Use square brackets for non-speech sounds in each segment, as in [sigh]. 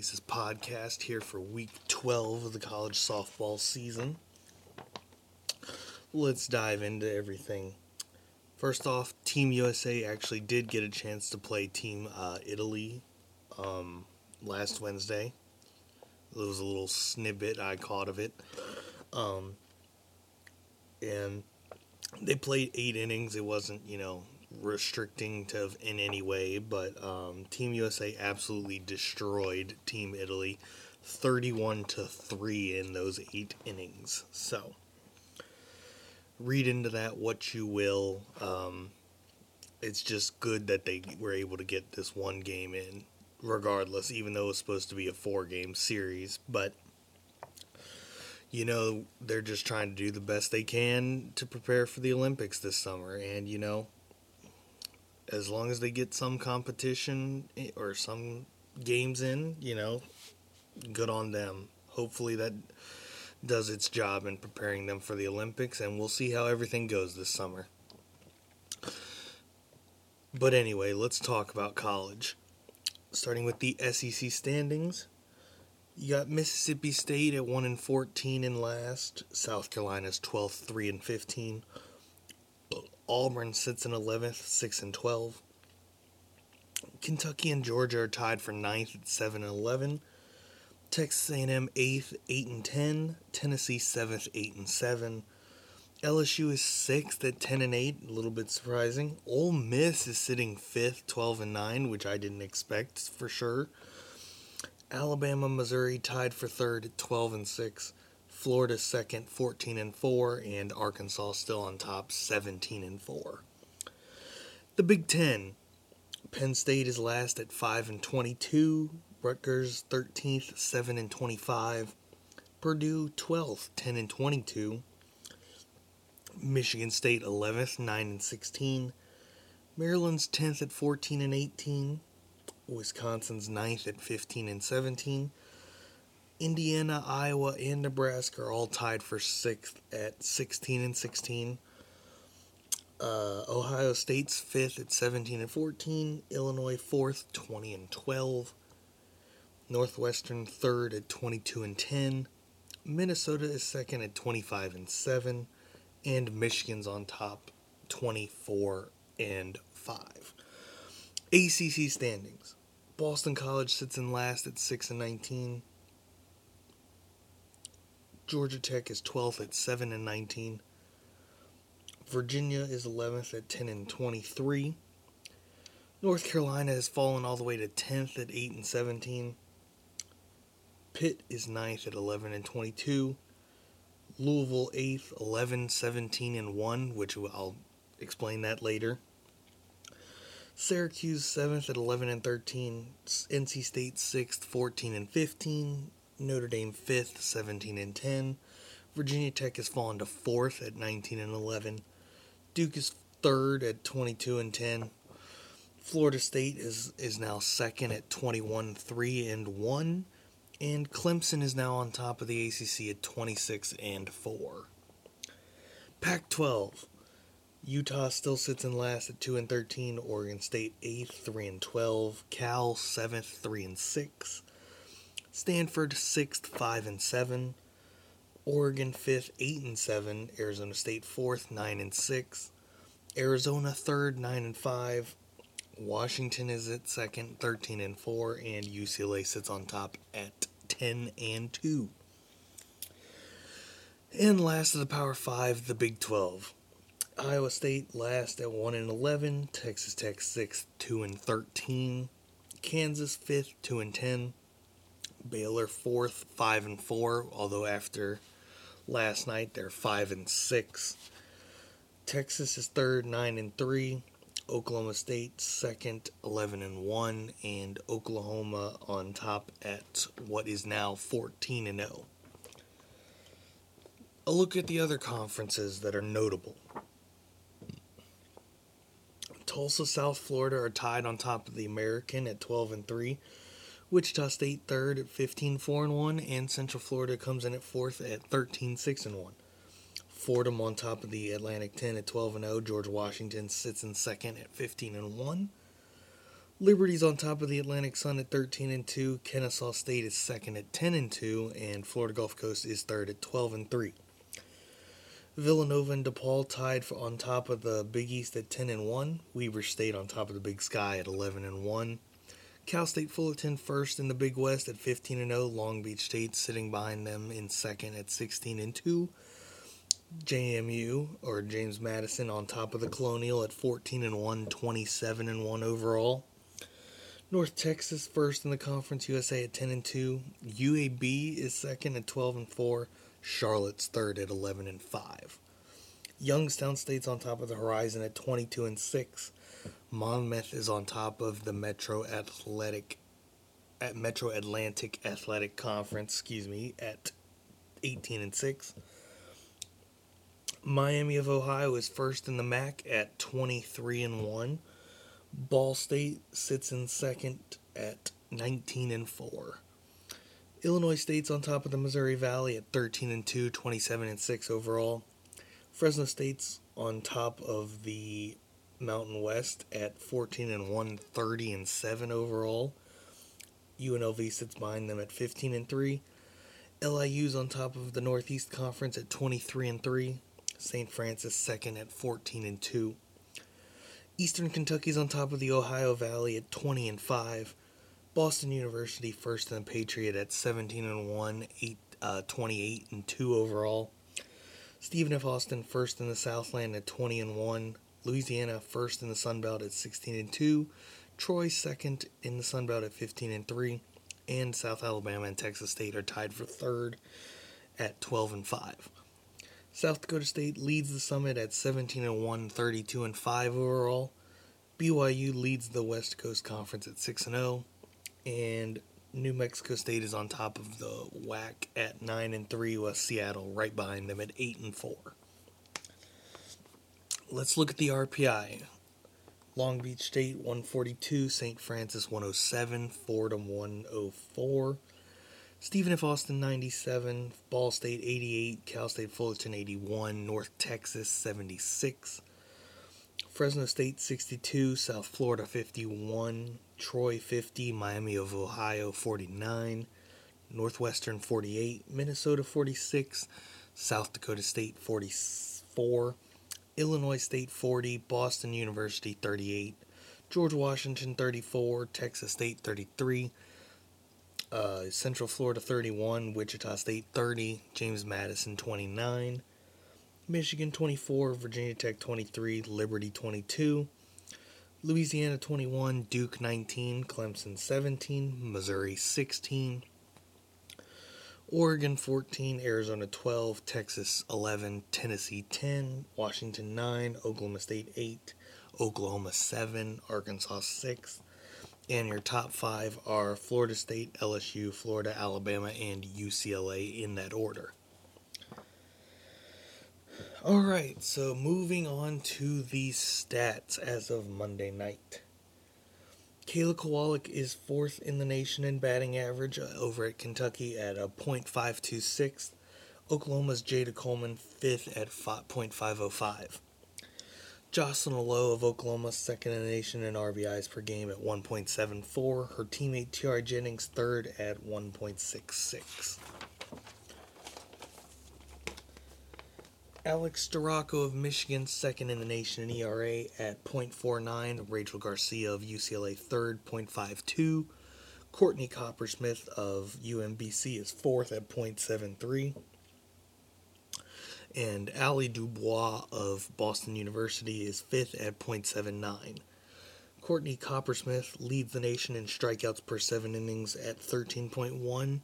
Podcast here for week 12 of the college softball season. Let's dive into everything. First off, Team USA actually did get a chance to play Team uh, Italy um, last Wednesday. It was a little snippet I caught of it. Um, and they played eight innings. It wasn't, you know, restricting to in any way, but um, Team USA absolutely destroyed Team Italy, thirty-one to three in those eight innings. So read into that what you will. Um, it's just good that they were able to get this one game in, regardless, even though it's supposed to be a four-game series, but you know, they're just trying to do the best they can to prepare for the Olympics this summer. And, you know, as long as they get some competition or some games in, you know, good on them. Hopefully that does its job in preparing them for the Olympics, and we'll see how everything goes this summer. But anyway, let's talk about college. Starting with the SEC standings. You got Mississippi State at 1 and 14 in last. South Carolina's 12th, 3 and 15. Auburn sits in 11th, 6 and 12. Kentucky and Georgia are tied for 9th at 7 and 11. Texas A&M 8th, 8 and 10. Tennessee 7th, 8 and 7. LSU is 6th at 10 and 8, a little bit surprising. Ole Miss is sitting 5th, 12 and 9, which I didn't expect for sure. Alabama, Missouri tied for 3rd at 12 and 6. Florida second, 14 and 4, and Arkansas still on top, 17 and 4. The Big 10. Penn State is last at 5 and 22, Rutgers 13th, 7 and 25, Purdue 12th, 10 and 22, Michigan State 11th, 9 and 16, Maryland's 10th at 14 and 18, Wisconsin's 9th at 15 and 17, Indiana, Iowa, and Nebraska are all tied for sixth at 16 and 16. Uh, Ohio State's fifth at 17 and 14. Illinois fourth, 20 and 12. Northwestern third at 22 and 10. Minnesota is second at 25 and 7. And Michigan's on top, 24 and 5. ACC standings. Boston College sits in last at 6 and 19. Georgia Tech is 12th at 7 and 19. Virginia is 11th at 10 and 23. North Carolina has fallen all the way to 10th at 8 and 17. Pitt is 9th at 11 and 22. Louisville 8th, 11, 17 and 1, which I'll explain that later. Syracuse 7th at 11 and 13. NC State 6th, 14 and 15. Notre Dame 5th, 17 and 10. Virginia Tech has fallen to 4th at 19 and 11. Duke is 3rd at 22 and 10. Florida State is is now second at 21 3 and 1 and Clemson is now on top of the ACC at 26 and 4. Pac-12 Utah still sits in last at 2 and 13, Oregon State 8th, 3 and 12, Cal 7th, 3 and 6. Stanford sixth, five and seven. Oregon fifth, eight and seven. Arizona State fourth, nine and six. Arizona third, nine and five. Washington is at second, thirteen and four, and UCLA sits on top at ten and two. And last of the Power Five, the Big Twelve. Iowa State last at one and eleven. Texas Tech sixth, two and thirteen. Kansas fifth, two and ten. Baylor fourth, five and four. Although after last night they're five and six. Texas is third, nine and three. Oklahoma State second, eleven and one, and Oklahoma on top at what is now fourteen and zero. A look at the other conferences that are notable. Tulsa, South Florida are tied on top of the American at 12 and 3. Wichita State third at 15 4 and 1 and Central Florida comes in at fourth at 13 6 and 1. Fordham on top of the Atlantic 10 at 12 and 0. George Washington sits in second at 15 and 1. Liberty's on top of the Atlantic Sun at 13 and 2. Kennesaw State is second at 10 and 2, and Florida Gulf Coast is third at 12 and 3. Villanova and DePaul tied for on top of the Big East at 10 and 1. Weber State on top of the Big Sky at 11 and 1. Cal State Fullerton first in the Big West at 15 and 0. Long Beach State sitting behind them in second at 16 and 2. JMU or James Madison on top of the Colonial at 14 and 1, 27 and 1 overall. North Texas first in the Conference USA at 10 and 2. UAB is second at 12 and 4. Charlotte's third at 11 and 5. Youngstown State's on top of the Horizon at 22 and 6. Monmouth is on top of the Metro Athletic at Metro Atlantic Athletic Conference, excuse me, at 18 and 6. Miami of Ohio is first in the MAC at 23 and 1. Ball State sits in second at 19 and 4. Illinois State's on top of the Missouri Valley at 13 and 2, 27 and 6 overall. Fresno State's on top of the Mountain West at 14 and 1, 30 and 7 overall. UNLV sits behind them at 15 and 3. LIU's on top of the Northeast Conference at 23 and 3. St. Francis second at 14 and 2. Eastern Kentucky's on top of the Ohio Valley at 20 and 5. Boston University first in the Patriot at 17 and 1, 8, uh, 28 and 2 overall. Stephen F. Austin first in the Southland at 20 and 1. Louisiana first in the Sun Belt at 16 and 2. Troy second in the Sun Belt at 15 and 3. And South Alabama and Texas State are tied for third at 12 and 5. South Dakota State leads the summit at 17 and 1, 32 and 5 overall. BYU leads the West Coast Conference at 6 and 0, and New Mexico State is on top of the WAC at 9 and 3 with Seattle right behind them at 8 and 4. Let's look at the RPI. Long Beach State 142, St. Francis 107, Fordham 104. Stephen F. Austin 97, Ball State 88, Cal State Fullerton 81, North Texas 76, Fresno State 62, South Florida 51, Troy 50, Miami of Ohio 49, Northwestern 48, Minnesota 46, South Dakota State 44, Illinois State 40, Boston University 38, George Washington 34, Texas State 33, uh, Central Florida 31, Wichita State 30, James Madison 29, Michigan 24, Virginia Tech 23, Liberty 22, Louisiana 21, Duke 19, Clemson 17, Missouri 16, Oregon 14, Arizona 12, Texas 11, Tennessee 10, Washington 9, Oklahoma State 8, Oklahoma 7, Arkansas 6, and your top five are Florida State, LSU, Florida, Alabama, and UCLA in that order. All right, so moving on to the stats as of Monday night. Kayla Kowalik is fourth in the nation in batting average uh, over at Kentucky at a .526. Oklahoma's Jayda Coleman fifth at 0.505. Jocelyn Alo of Oklahoma, second in the nation in RBIs per game at 1.74. Her teammate Tiare Jennings, third at 1.66. Alex Storako of Michigan, second in the nation in ERA at 0.49. Rachel Garcia of UCLA, third, 0.52. Courtney Coppersmith of UMBC is fourth at 0.73 and Ali Dubois of Boston University is fifth at .79. Courtney Coppersmith leads the nation in strikeouts per seven innings at 13.1.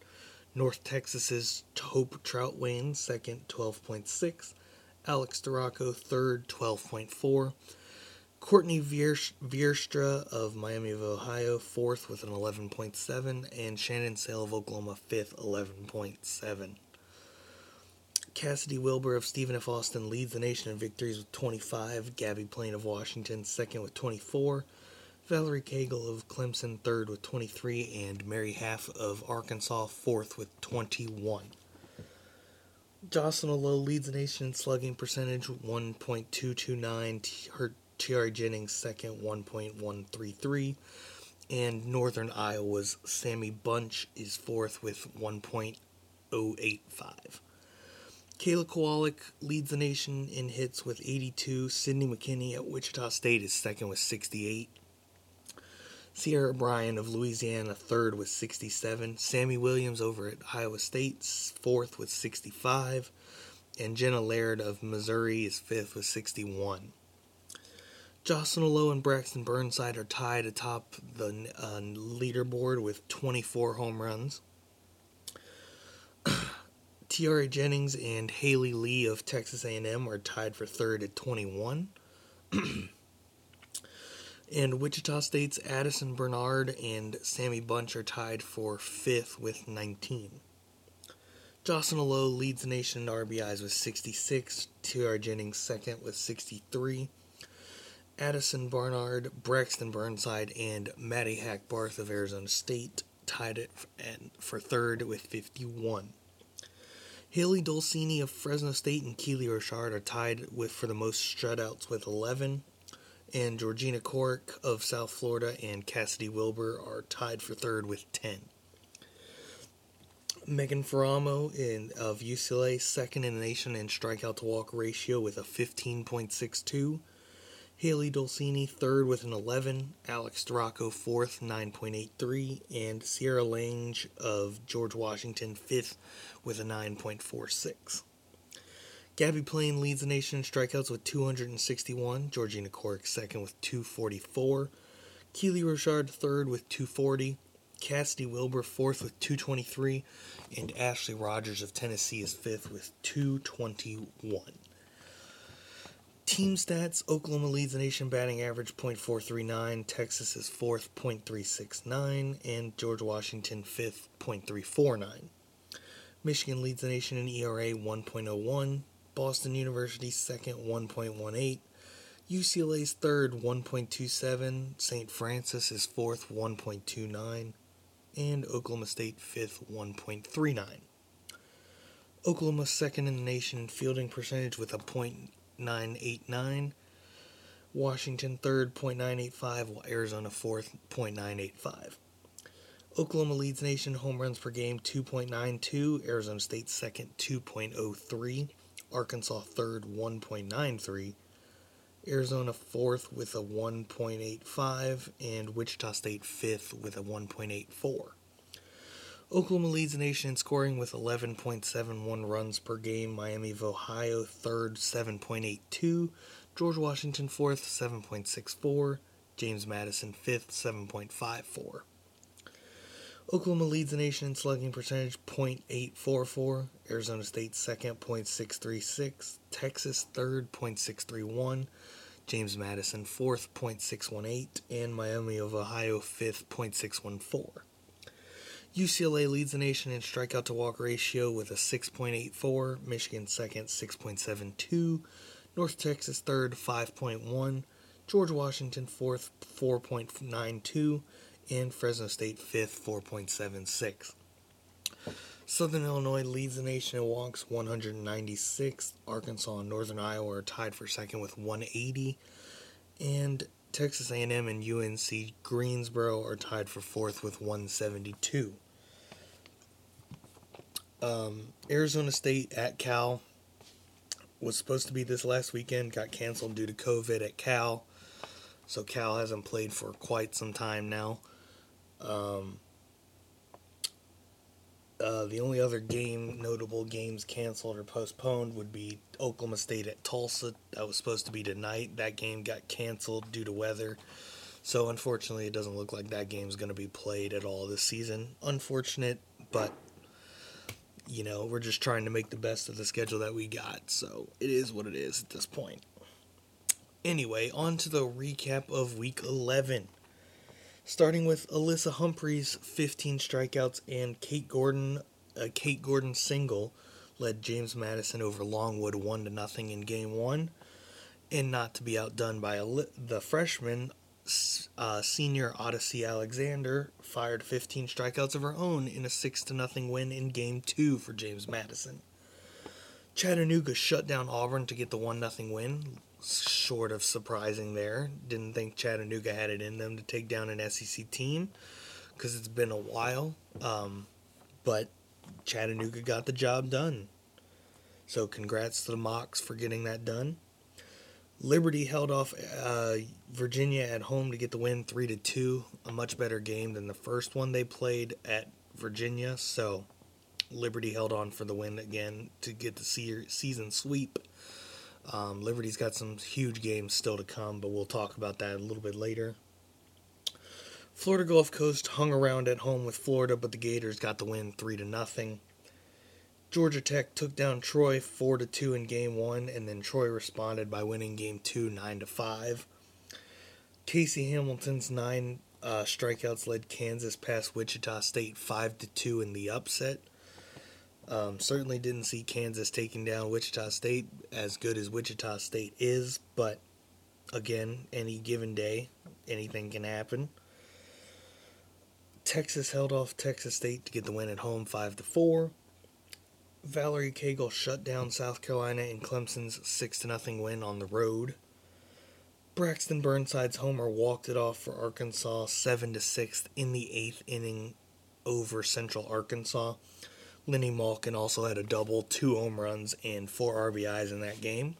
North Texas's Hope Trautwein second, 12.6. Alex Storako third, 12.4. Courtney Veerstra of Miami of Ohio fourth with an 11.7, and Shannon Saile of Oklahoma fifth, 11.7. Cassidy Wilbur of Stephen F. Austin leads the nation in victories with 25. Gabby Plain of Washington second with 24. Valerie Cagle of Clemson third with 23. And Mary Haff of Arkansas fourth with 21. Jocelyn Alo leads the nation in slugging percentage 1.229. Her Tiare Jennings second 1.133. And Northern Iowa's Sammy Bunch is fourth with 1.085. Kayla Kowalik leads the nation in hits with 82. Sydney McKinney at Wichita State is second with 68. Ciara Bryan of Louisiana third with 67. Sammy Williams over at Iowa State fourth with 65. And Jenna Laird of Missouri is fifth with 61. Jocelyn Alo and Braxton Burnside are tied atop the uh, leaderboard with 24 home runs. [clears throat] Tiare Jennings and Haley Lee of Texas A&M are tied for third at 21. [clears throat] and Wichita State's Addison Barnard and Sammy Bunch are tied for fifth with 19. Jocelyn Alo leads the nation in RBIs with 66. Tiare Jennings second with 63. Addison Barnard, Braxton Burnside, and Maddie Hackbarth of Arizona State tied it for third with 51. Hailey Dolcini of Fresno State and Keely Rochard are tied with for the most shutouts with 11. And Georgina Corrick of South Florida and Cassidy Wilbur are tied for third with 10. Megan Faraimo in, of UCLA, second in the nation in strikeout to walk ratio with a 15.62. Hailey Dolcini third with an 11, Alex Storako fourth, 9.83, and Sierra Lange of George Washington fifth with a 9.46. Gabby Plain leads the nation in strikeouts with 261, Georgina Corrick second with 244, Keely Rochard third with 240, Cassidy Wilbur fourth with 223, and Ashley Rogers of Tennessee is fifth with 221. Team stats Oklahoma leads the nation batting average .439, Texas is fourth .369, and George Washington fifth .349. Michigan leads the nation in ERA 1.01, Boston University second 1.18, UCLA's third 1.27, St. Francis is fourth 1.29, and Oklahoma State fifth 1.39. Oklahoma second in the nation in fielding percentage with a point 0.989. Washington third, 0.985, while Arizona fourth, 0.985. Oklahoma leads nation home runs per game 2.92, Arizona State second 2.03, Arkansas third 1.93, Arizona fourth with a 1.85, and Wichita State fifth with a 1.84. Oklahoma leads the nation in scoring with 11.71 runs per game. Miami of Ohio third, 7.82. George Washington fourth, 7.64. James Madison fifth, 7.54. Oklahoma leads the nation in slugging percentage .844. Arizona State second .636. Texas third .631. James Madison fourth .618. And Miami of Ohio fifth .614. UCLA leads the nation in strikeout to walk ratio with a 6.84, Michigan second 6.72, North Texas third 5.1, George Washington fourth 4.92, and Fresno State fifth 4.76. Southern Illinois leads the nation in walks 196. Arkansas and Northern Iowa are tied for second with 180, and Texas A&M and UNC Greensboro are tied for fourth with 172. Um, Arizona State at Cal was supposed to be this last weekend, got canceled due to COVID at Cal. So Cal hasn't played for quite some time now. Um, uh, the only other game, notable games canceled or postponed would be Oklahoma State at Tulsa. That was supposed to be tonight. That game got canceled due to weather. So unfortunately, it doesn't look like that game is going to be played at all this season. Unfortunate, but you know, we're just trying to make the best of the schedule that we got. So it is what it is at this point. Anyway, on to the recap of week 11. Starting with Alyssa Humphreys' 15 strikeouts and Kate Gordon, a Kate Gordon single led James Madison over Longwood 1 to nothing in game 1. And not to be outdone by the freshman, uh, senior Odicci Alexander fired 15 strikeouts of her own in a 6 to nothing win in game 2 for James Madison. Chattanooga shut down Auburn to get the 1 0 win. short of surprising there. Didn't think Chattanooga had it in them to take down an SEC team because it's been a while. Um, but Chattanooga got the job done. So congrats to the Mocs for getting that done. Liberty held off uh, Virginia at home to get the win, three to two. A much better game than the first one they played at Virginia. So Liberty held on for the win again to get the season sweep. Um, Liberty's got some huge games still to come, but we'll talk about that a little bit later. Florida Gulf Coast hung around at home with Florida, but the Gators got the win three to nothing. Georgia Tech took down Troy four to two in game one, and then Troy responded by winning game two nine to five. Casey Hamilton's nine uh, strikeouts led Kansas past Wichita State five to two in the upset. Um, certainly didn't see Kansas taking down Wichita State as good as Wichita State is, but again, any given day, anything can happen. Texas held off Texas State to get the win at home 5 to 4. Valerie Cagle shut down South Carolina in Clemson's 6 0 win on the road. Braxton Burnside's homer walked it off for Arkansas 7 to 6 in the eighth inning over Central Arkansas. Linnie Malkin also had a double, two home runs, and four RBIs in that game.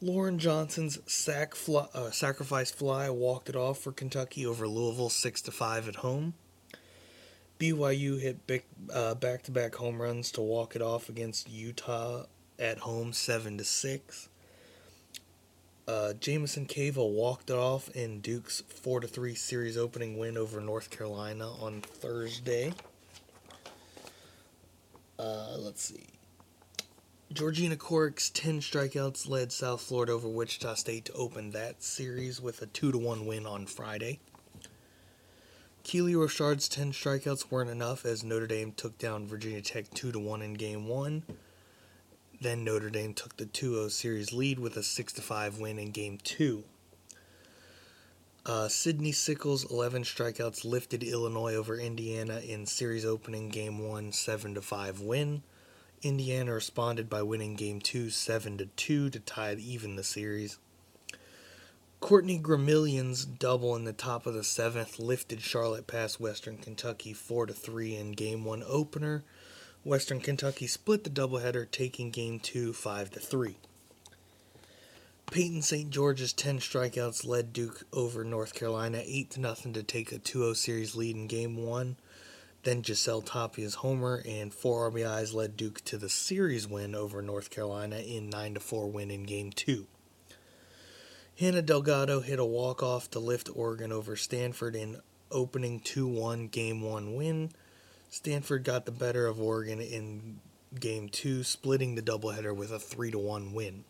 Lauren Johnson's sack fly, uh, sacrifice fly walked it off for Kentucky over Louisville 6 to 5 at home. BYU hit back to back home runs to walk it off against Utah at home 7 to 6. Uh, Jameson Cava walked it off in Duke's 4 to 3 series opening win over North Carolina on Thursday. Uh, let's see. Georgina Corrick's 10 strikeouts led South Florida over Wichita State to open that series with a 2 to 1 win on Friday. Keely Rochard's 10 strikeouts weren't enough as Notre Dame took down Virginia Tech 2 to 1 in game 1. Then Notre Dame took the 2-0 series lead with a 6 to 5 win in game 2. Uh, Sydney Sickles' 11 strikeouts lifted Illinois over Indiana in series opening game 1 7 to 5 win. Indiana responded by winning game 2 7 to 2 to tie even the series. Courtney Gramillion's double in the top of the seventh lifted Charlotte past Western Kentucky 4 to 3 in Game 1 opener. Western Kentucky split the doubleheader, taking Game 2 5 to 3. Peyton St. George's 10 strikeouts led Duke over North Carolina 8 to nothing to take a 2 0 series lead in Game 1. Then Giselle Tapia's homer and 4 RBIs led Duke to the series win over North Carolina in 9 4 win in Game 2. Hannah Delgado hit a walk-off to lift Oregon over Stanford in opening 2-1 game 1 win. Stanford got the better of Oregon in game 2, splitting the doubleheader with a 3-1 win.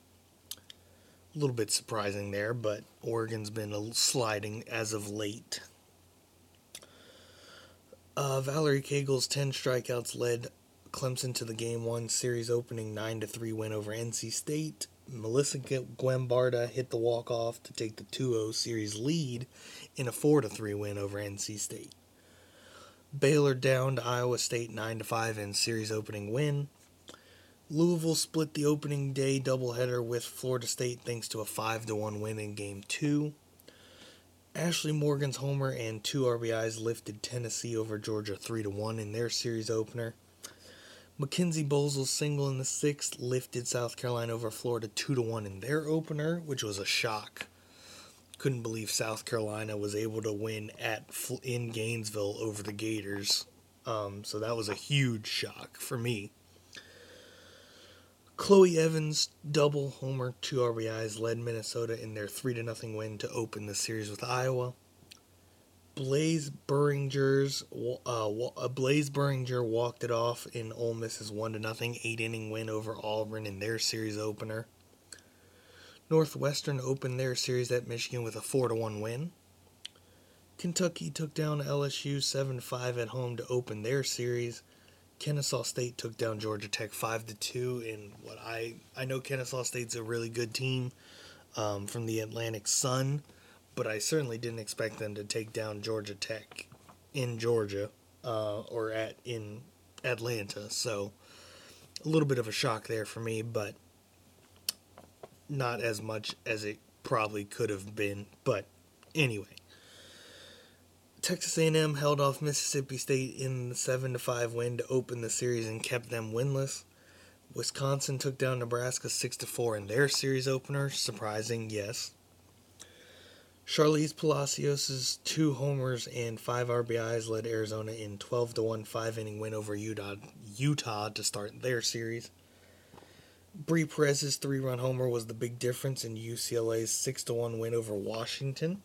A little bit surprising there, but Oregon's been sliding as of late. Uh, Valerie Cagle's 10 strikeouts led Clemson to the game 1 series opening 9 3 win over NC State. Melissa Guimbarda hit the walk off to take the 2 0 series lead in a 4 3 win over NC State. Baylor downed Iowa State 9 5 in series opening win. Louisville split the opening day doubleheader with Florida State thanks to a 5 1 win in game 2. Ashley Morgan's homer and two RBIs lifted Tennessee over Georgia 3 1 in their series opener. Mackenzie Boesel's single in the sixth lifted South Carolina over Florida 2 to 1 in their opener, which was a shock. Couldn't believe South Carolina was able to win at in Gainesville over the Gators. Um, so that was a huge shock for me. Chloe Evans double homer, two RBIs led Minnesota in their 3 0 win to open the series with Iowa. Blaze Burringer's uh, uh, Blaze Burringer walked it off in Ole Miss's one to nothing eight inning win over Auburn in their series opener. Northwestern opened their series at Michigan with a four to one win. Kentucky took down LSU 7 5 at home to open their series. Kennesaw State took down Georgia Tech 5 to 2 in what I I know Kennesaw State's a really good team um, from the Atlantic Sun but I certainly didn't expect them to take down Georgia Tech in Georgia uh, or at in Atlanta. So a little bit of a shock there for me, but not as much as it probably could have been. But anyway, Texas A&M held off Mississippi State in the seven to five win to open the series and kept them winless. Wisconsin took down Nebraska six to four in their series opener. Surprising, yes. Sharlize Palacios' two homers and five RBIs led Arizona in 12 to 1 five inning win over Utah, Utah to start their series. Bree Perez's three run homer was the big difference in UCLA's 6 to 1 win over Washington.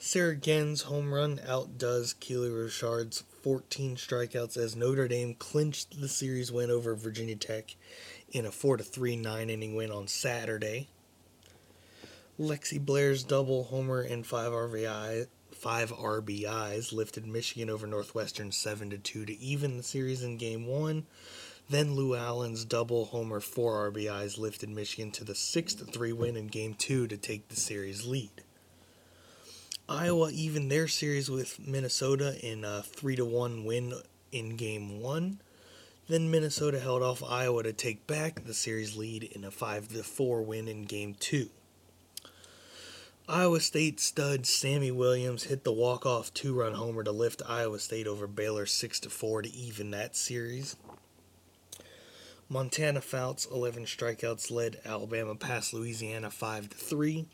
Sarah Genn's home run outdoes Keely Rochard's 14 strikeouts as Notre Dame clinched the series win over Virginia Tech in a 4 3 9 inning win on Saturday. Lexi Blair's double homer and five RBI, five RBIs lifted Michigan over Northwestern seven to two to even the series in Game One. Then Lou Allen's double homer, four RBIs lifted Michigan to the 6 3 win in Game Two to take the series lead. Iowa even their series with Minnesota in a three to one win in Game One. Then Minnesota held off Iowa to take back the series lead in a five to four win in Game Two. Iowa State stud Sammy Williams hit the walk-off two-run homer to lift Iowa State over Baylor 6 to 4 to even that series. Montana Fouts 11 strikeouts led Alabama past Louisiana 5 to 3.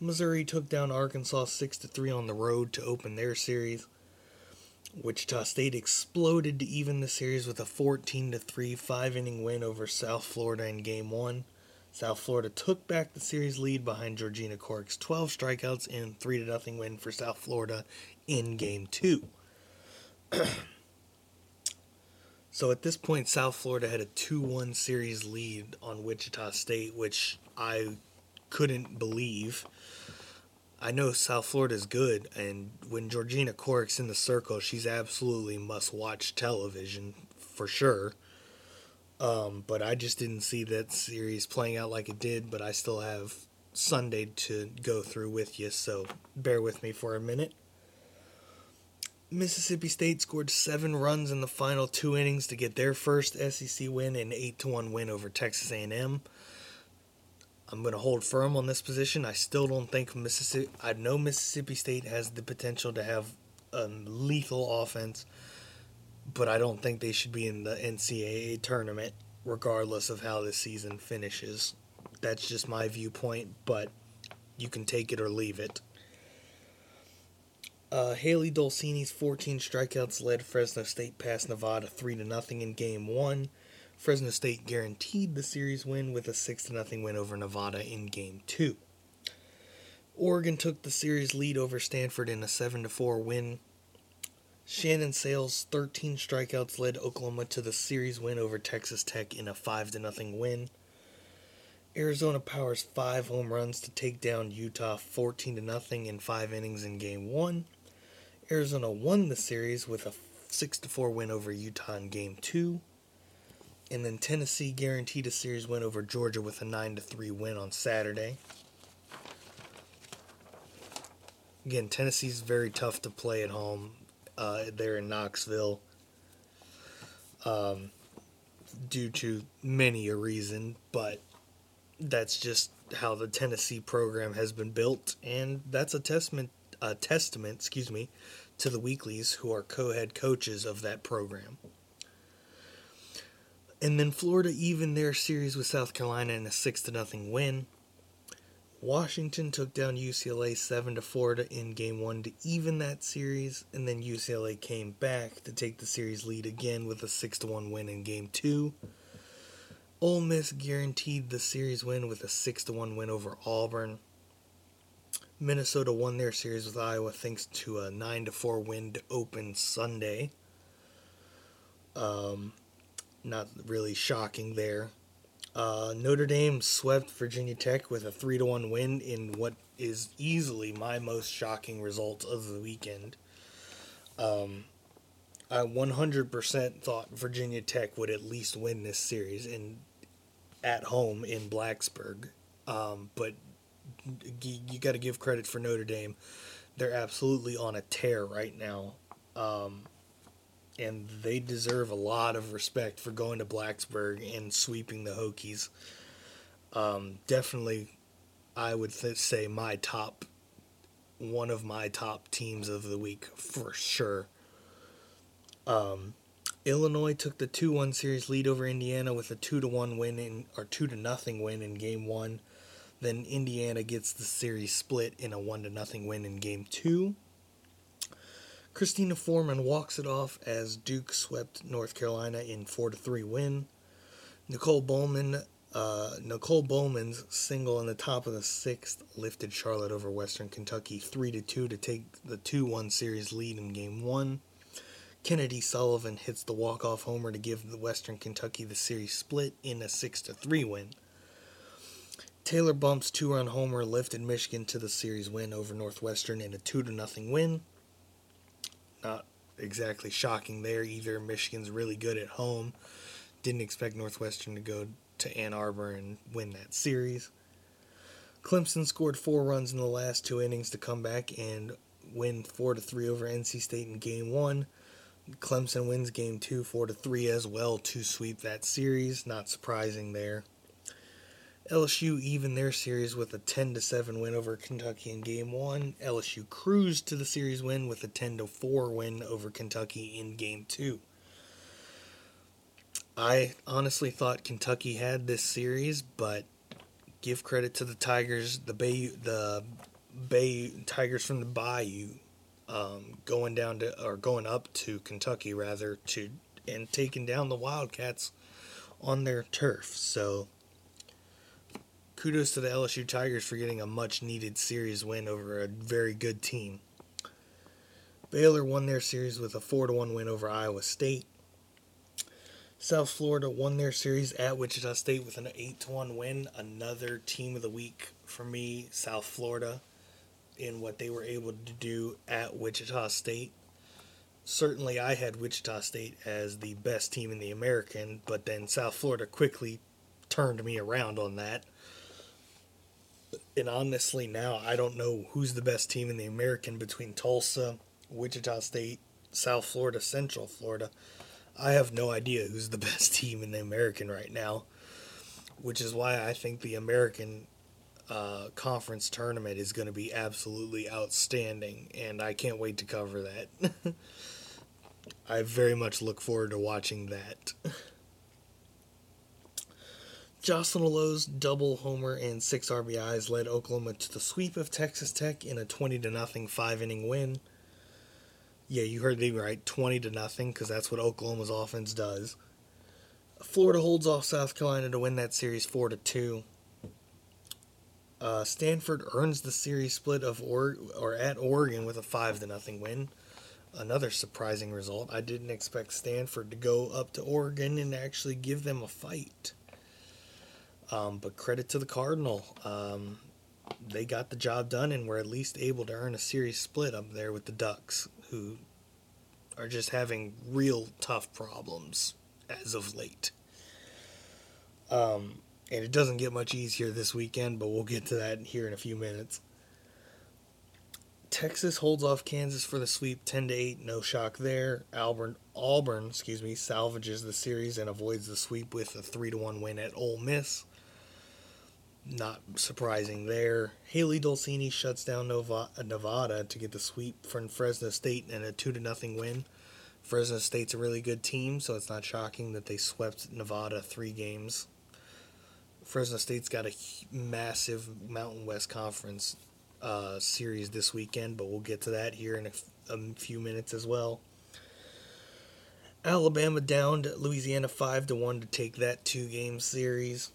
Missouri took down Arkansas 6 to 3 on the road to open their series. Wichita State exploded to even the series with a 14 to 3 5-inning win over South Florida in game 1. South Florida took back the series lead behind Georgina Corrick's 12 strikeouts and 3 0 win for South Florida in game 2. [clears throat] so at this point, South Florida had a 2 1 series lead on Wichita State, which I couldn't believe. I know South Florida is good, and when Georgina Corrick's in the circle, she's absolutely must watch television for sure. Um, but I just didn't see that series playing out like it did, but I still have Sunday to go through with you, so bear with me for a minute. Mississippi State scored seven runs in the final two innings to get their first SEC win, an eight to one win over Texas A&M. I'm going to hold firm on this position. I still don't think Mississippi. I know Mississippi State has the potential to have a lethal offense but I don't think they should be in the NCAA tournament, regardless of how this season finishes. That's just my viewpoint, but you can take it or leave it. Uh, Hailey Dolcini's 14 strikeouts led Fresno State past Nevada 3 0 in Game 1. Fresno State guaranteed the series win with a 6 0 win over Nevada in Game 2. Oregon took the series lead over Stanford in a 7 4 win Shannon Saile's 13 strikeouts led Oklahoma to the series win over Texas Tech in a 5 0 win. Arizona powers five home runs to take down Utah 14 0 in five innings in Game 1. Arizona won the series with a 6 4 win over Utah in Game 2. And then Tennessee guaranteed a series win over Georgia with a 9 3 win on Saturday. Again, Tennessee's very tough to play at home uh, there in Knoxville um, due to many a reason, but that's just how the Tennessee program has been built, and that's a testament, a testament, excuse me, to the Weeklys who are co-head coaches of that program. And then Florida even their series with South Carolina in a six to nothing win. Washington took down UCLA 7 to 4 in game 1 to even that series and then UCLA came back to take the series lead again with a 6 to 1 win in game 2. Ole Miss guaranteed the series win with a 6 to 1 win over Auburn. Minnesota won their series with Iowa thanks to a 9 to 4 win to open Sunday. Um, not really shocking there. Uh, Notre Dame swept Virginia Tech with a 3 to 1 win in what is easily my most shocking result of the weekend. Um, I 100% thought Virginia Tech would at least win this series in at home in Blacksburg. Um, but you, you got to give credit for Notre Dame. They're absolutely on a tear right now. Um, and they deserve a lot of respect for going to Blacksburg and sweeping the Hokies. Um, definitely, I would th- say my top, one of my top teams of the week for sure. Um, Illinois took the 2 1 series lead over Indiana with a two to one win in, or 2 to nothing win in game one. Then Indiana gets the series split in a 1 to nothing win in game two. Christina Foreman walks it off as Duke swept North Carolina in 4 to 3 win. Nicole Bowman uh, Nicole Bowman's single in the top of the sixth lifted Charlotte over Western Kentucky 3 to 2 to take the 2 1 series lead in game one. Kennedy Sullivan hits the walk-off homer to give the Western Kentucky the series split in a 6 to 3 win. Taylor Bump's two-run homer lifted Michigan to the series win over Northwestern in a 2 to nothing win. Not exactly shocking there either. Michigan's really good at home. Didn't expect Northwestern to go to Ann Arbor and win that series. Clemson scored four runs in the last two innings to come back and win 4 to 3 over NC State in game 1. Clemson wins game two, four to three as well to sweep that series. Not surprising there. LSU even their series with a 10 to 7 win over Kentucky in game 1. LSU cruised to the series win with a 10 to 4 win over Kentucky in game 2. I honestly thought Kentucky had this series, but give credit to the Tigers, the Bay the Bay Tigers from the Bayou um, going down to or going up to Kentucky rather to and taking down the Wildcats on their turf. So kudos to the LSU Tigers for getting a much needed series win over a very good team. Baylor won their series with a 4 to 1 win over Iowa State. South Florida won their series at Wichita State with an 8 to 1 win. Another team of the week for me, South Florida in what they were able to do at Wichita State. Certainly, I had Wichita State as the best team in the American, but then South Florida quickly turned me around on that. And honestly, now I don't know who's the best team in the American between Tulsa, Wichita State, South Florida, Central Florida. I have no idea who's the [laughs] best team in the American right now, which is why I think the American uh, conference tournament is going to be absolutely outstanding, and I can't wait to cover that. [laughs] I very much look forward to watching that. [laughs] Jocelyn Alo's double homer and six RBIs led Oklahoma to the sweep of Texas Tech in a 20 to nothing five inning win. Yeah, you heard me right, 20 to nothing, because that's what Oklahoma's offense does. Florida holds off South Carolina to win that series 4 to 2. Uh, Stanford earns the series split of or or at Oregon with a five to nothing win. Another surprising result. I didn't expect Stanford to go up to Oregon and actually give them a fight. Um, but credit to the Cardinal. Um, they got the job done and were at least able to earn a series split up there with the Ducks, who are just having real tough problems as of late. Um, and it doesn't get much easier this weekend, but we'll get to that here in a few minutes. Texas holds off Kansas for the sweep 10 to 8, no shock there. Auburn Auburn, excuse me, salvages the series and avoids the sweep with a 3 to 1 win at Ole Miss. Not surprising there. Hailey Dolcini shuts down Nova, Nevada to get the sweep from Fresno State and a 2 to nothing win. Fresno State's a really good team, so it's not shocking that they swept Nevada 3 games Fresno State's got a massive Mountain West Conference uh, series this weekend, but we'll get to that here in a, a few minutes as well. Alabama downed Louisiana five to one to take that two game series.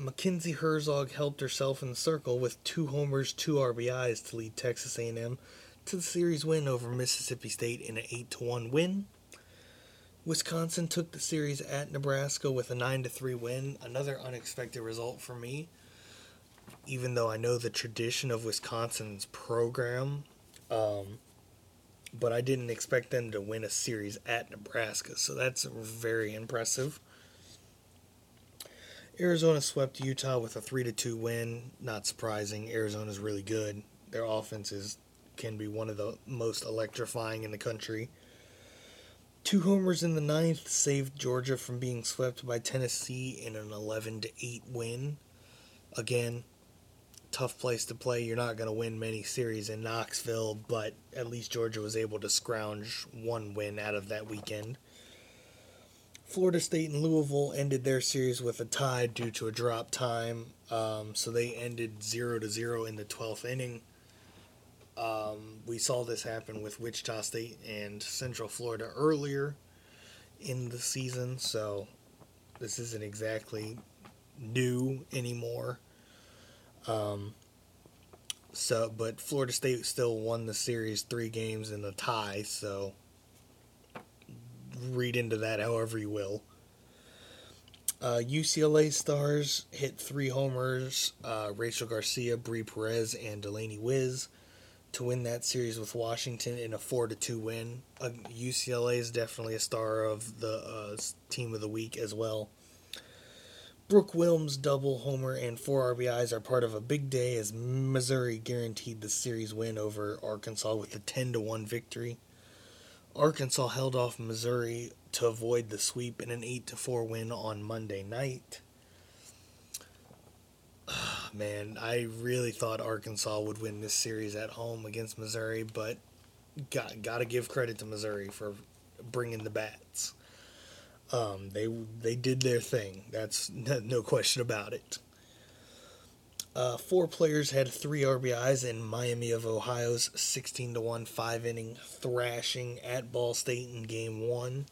Mackenzie Herzog helped herself in the circle with two homers, two RBIs to lead Texas A&M to the series win over Mississippi State in an eight to one win. Wisconsin took the series at Nebraska with a 9 3 win, another unexpected result for me. Even though I know the tradition of Wisconsin's program, um, but I didn't expect them to win a series at Nebraska, so that's very impressive. Arizona swept Utah with a 3 to 2 win. Not surprising. Arizona's really good. Their offenses can be one of the most electrifying in the country. Two homers in the ninth saved Georgia from being swept by Tennessee in an 11 to 8 win. Again, tough place to play. You're not going to win many series in Knoxville, but at least Georgia was able to scrounge one win out of that weekend. Florida State and Louisville ended their series with a tie due to a drop time. Um, so they ended 0 to 0 in the 12th inning. Um, we saw this happen with Wichita State and Central Florida earlier in the season, so this isn't exactly new anymore. Um, so, but Florida State still won the series three games in a tie, so read into that however you will. Uh, UCLA stars hit three homers. Uh, Rachel Garcia, Bri Perez, and Delanie Wisz to win that series with Washington in a four to two win. Uh, UCLA is definitely a star of the uh, team of the week as well. Brooke Wilmes double homer and four RBIs are part of a big day as Missouri guaranteed the series win over Arkansas with a 10 to 1 victory. Arkansas held off Missouri to avoid the sweep in an 8 to 4 win on Monday night. [sighs] Man, I really thought Arkansas would win this series at home against Missouri, but got got to give credit to Missouri for bringing the bats. Um, they they did their thing. That's [laughs] no question about it. Uh, four players had three RBIs in Miami of Ohio's 16 to 1 five inning thrashing at Ball State in game one.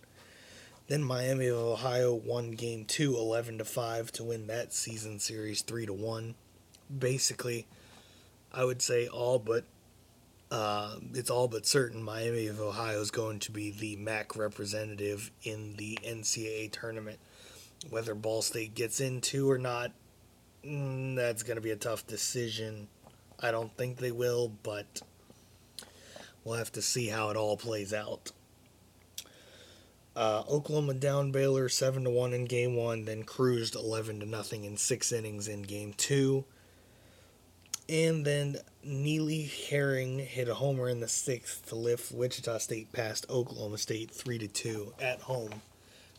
Then Miami of Ohio won game two 11 to 5 to win that season series 3 to 1. Basically, I would say all but uh, it's all but certain Miami of Ohio is going to be the MAC representative in the NCAA tournament. Whether Ball State gets into or not, mm, that's going to be a tough decision. I don't think they will, but we'll have to see how it all plays out. Uh, Oklahoma down Baylor seven to one in game one, then cruised eleven to nothing in six innings in game two. And then Neleigh Herring hit a homer in the sixth to lift Wichita State past Oklahoma State three to two at home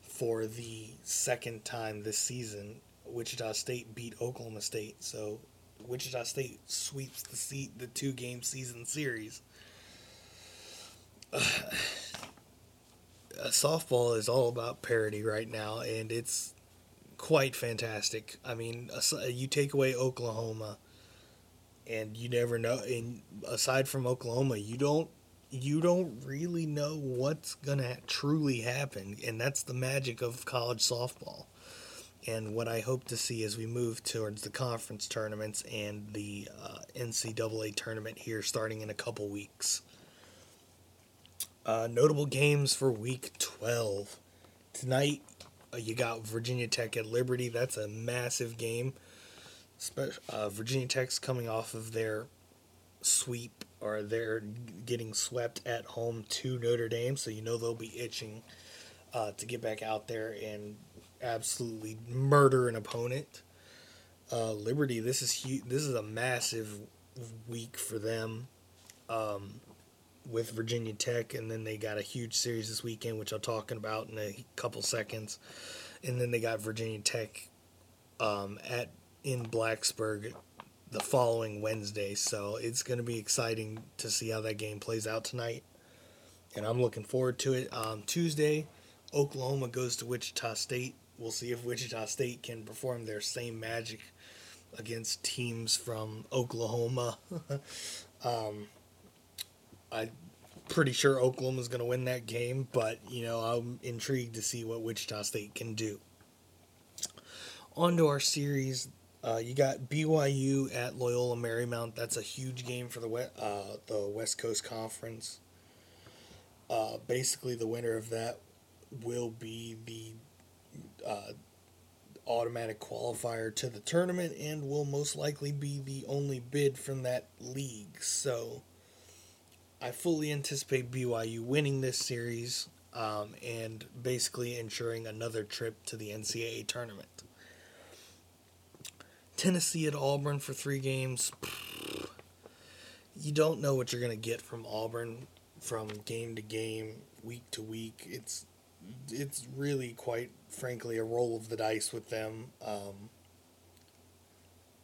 for the second time this season. Wichita State beat Oklahoma State, so Wichita State sweeps the seat the two game season series. Uh, [sighs] softball is all about parity right now, and it's quite fantastic. I mean, you take away Oklahoma and you never know. And aside from Oklahoma, you don't you don't really know what's gonna truly happen, and that's the magic of college softball. And what I hope to see as we move towards the conference tournaments and the uh, NCAA tournament here starting in a couple weeks. Uh, notable games for week 12. Tonight, uh, you got Virginia Tech at Liberty. That's a massive game uh, Virginia Tech's coming off of their sweep or they're getting swept at home to Notre Dame, so you know they'll be itching uh, to get back out there and absolutely murder an opponent. Uh, Liberty, this is huge. This is a massive week for them um, with Virginia Tech, and then they got a huge series this weekend, which I'll talk about in a couple seconds. And then they got Virginia Tech um, at in Blacksburg the following Wednesday. So it's going to be exciting to see how that game plays out tonight. And I'm looking forward to it. Um, Tuesday, Oklahoma goes to Wichita State. We'll see if Wichita State can perform their same magic against teams from Oklahoma. [laughs] um, I'm pretty sure Oklahoma's going to win that game, but you know I'm intrigued to see what Wichita State can do. On to our series uh, you got BYU at Loyola Marymount. That's a huge game for the uh, the West Coast Conference. Uh, basically, the winner of that will be the uh, automatic qualifier to the tournament and will most likely be the only bid from that league. So, I fully anticipate BYU winning this series um, and basically ensuring another trip to the NCAA tournament. Tennessee at Auburn for three games. You don't know what you're going to get from Auburn from game to game, week to week. It's it's really quite frankly a roll of the dice with them. Um,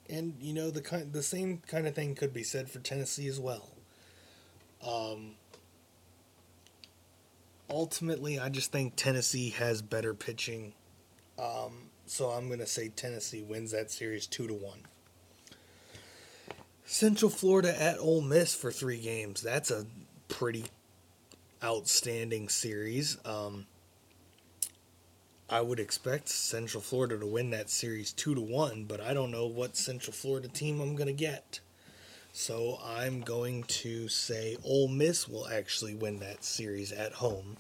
And you know the kind the same kind of thing could be said for Tennessee as well. Um, ultimately, I just think Tennessee has better pitching. Um, so I'm going to say Tennessee wins that series 2 to 1. Central Florida at Ole Miss for 3 games. That's a pretty outstanding series. Um, I would expect Central Florida to win that series 2 to 1, but I don't know what Central Florida team I'm going to get. So I'm going to say Ole Miss will actually win that series at home.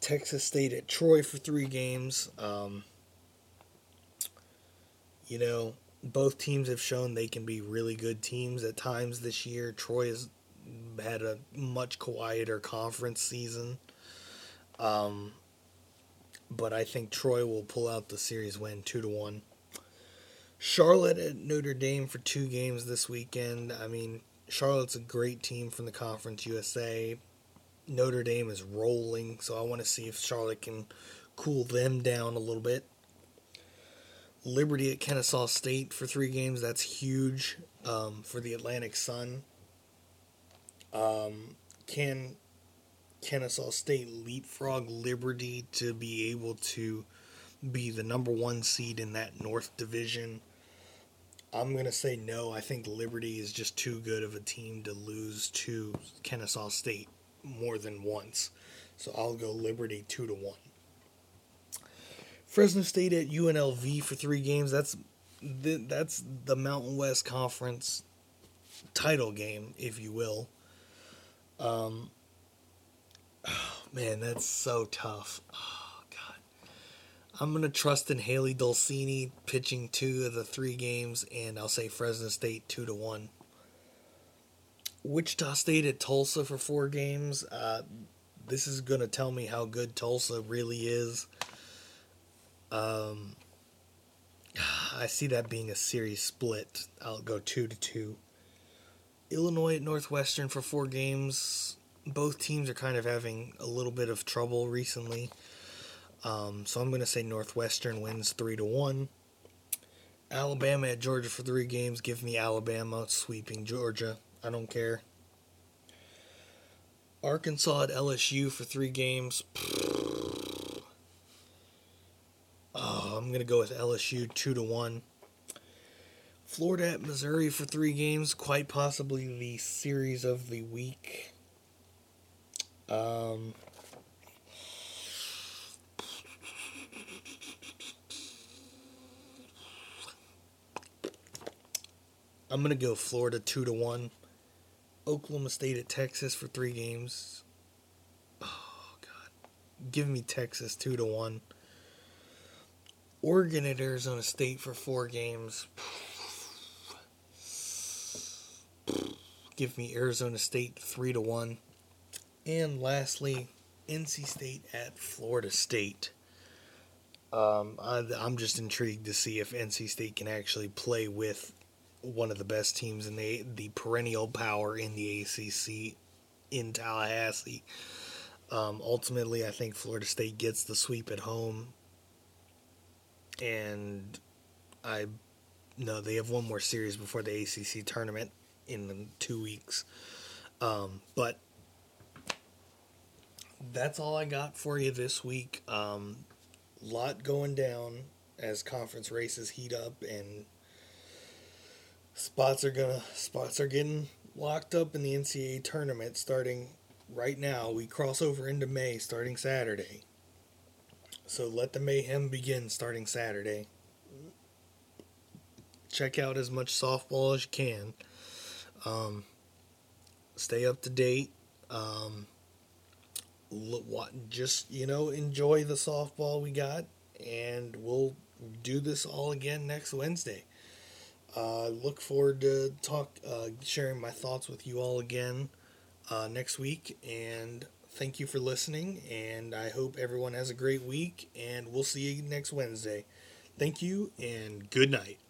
Texas State at Troy for three games. Um, you know, both teams have shown they can be really good teams at times this year. Troy has had a much quieter conference season. Um, but I think Troy will pull out the series win two to one. Charlotte at Notre Dame for two games this weekend. I mean, Charlotte's a great team from the Conference USA. Notre Dame is rolling, so I want to see if Charlotte can cool them down a little bit. Liberty at Kennesaw State for three games. That's huge um, for the Atlantic Sun. Um, can Kennesaw State leapfrog Liberty to be able to be the number one seed in that North Division? I'm going to say no. I think Liberty is just too good of a team to lose to Kennesaw State more than once. So I'll go Liberty 2 to 1. Fresno State at UNLV for 3 games. That's the, that's the Mountain West Conference title game, if you will. Um oh, man, that's so tough. Oh god. I'm going to trust in Hailey Dolcini pitching 2 of the 3 games and I'll say Fresno State 2 to 1. Wichita State at Tulsa for four games. Uh, this is going to tell me how good Tulsa really is. Um, [sighs] I see that being a series split. I'll go two to two. Illinois at Northwestern for four games. Both teams are kind of having a little bit of trouble recently. Um, so I'm going to say Northwestern wins three to one. Alabama at Georgia for three games. Give me Alabama sweeping Georgia. I don't care. Arkansas at LSU for three games. [sighs] Oh, I'm gonna go with LSU two to one. Florida at Missouri for three games, quite possibly the series of the week. Um, I'm gonna go Florida two to one. Oklahoma State at Texas for three games. Oh God, give me Texas two to one. Oregon at Arizona State for four games. Give me Arizona State three to one. And lastly, NC State at Florida State. Um, I, I'm just intrigued to see if NC State can actually play with one of the best teams in the the perennial power in the ACC in Tallahassee. Um, ultimately, I think Florida State gets the sweep at home, and I no, they have one more series before the ACC tournament in two weeks. Um, but that's all I got for you this week. Um, lot going down as conference races heat up and spots are gonna spots are getting locked up in the NCAA tournament starting right now. We cross over into May starting Saturday. So let the mayhem begin starting Saturday. Check out as much softball as you can. Um, stay up to date. Um, just you know, enjoy the softball we got, and we'll do this all again next Wednesday. Uh, look forward to talk, uh, sharing my thoughts with you all again uh, next week. And thank you for listening. And I hope everyone has a great week. And we'll see you next Wednesday. Thank you and good night.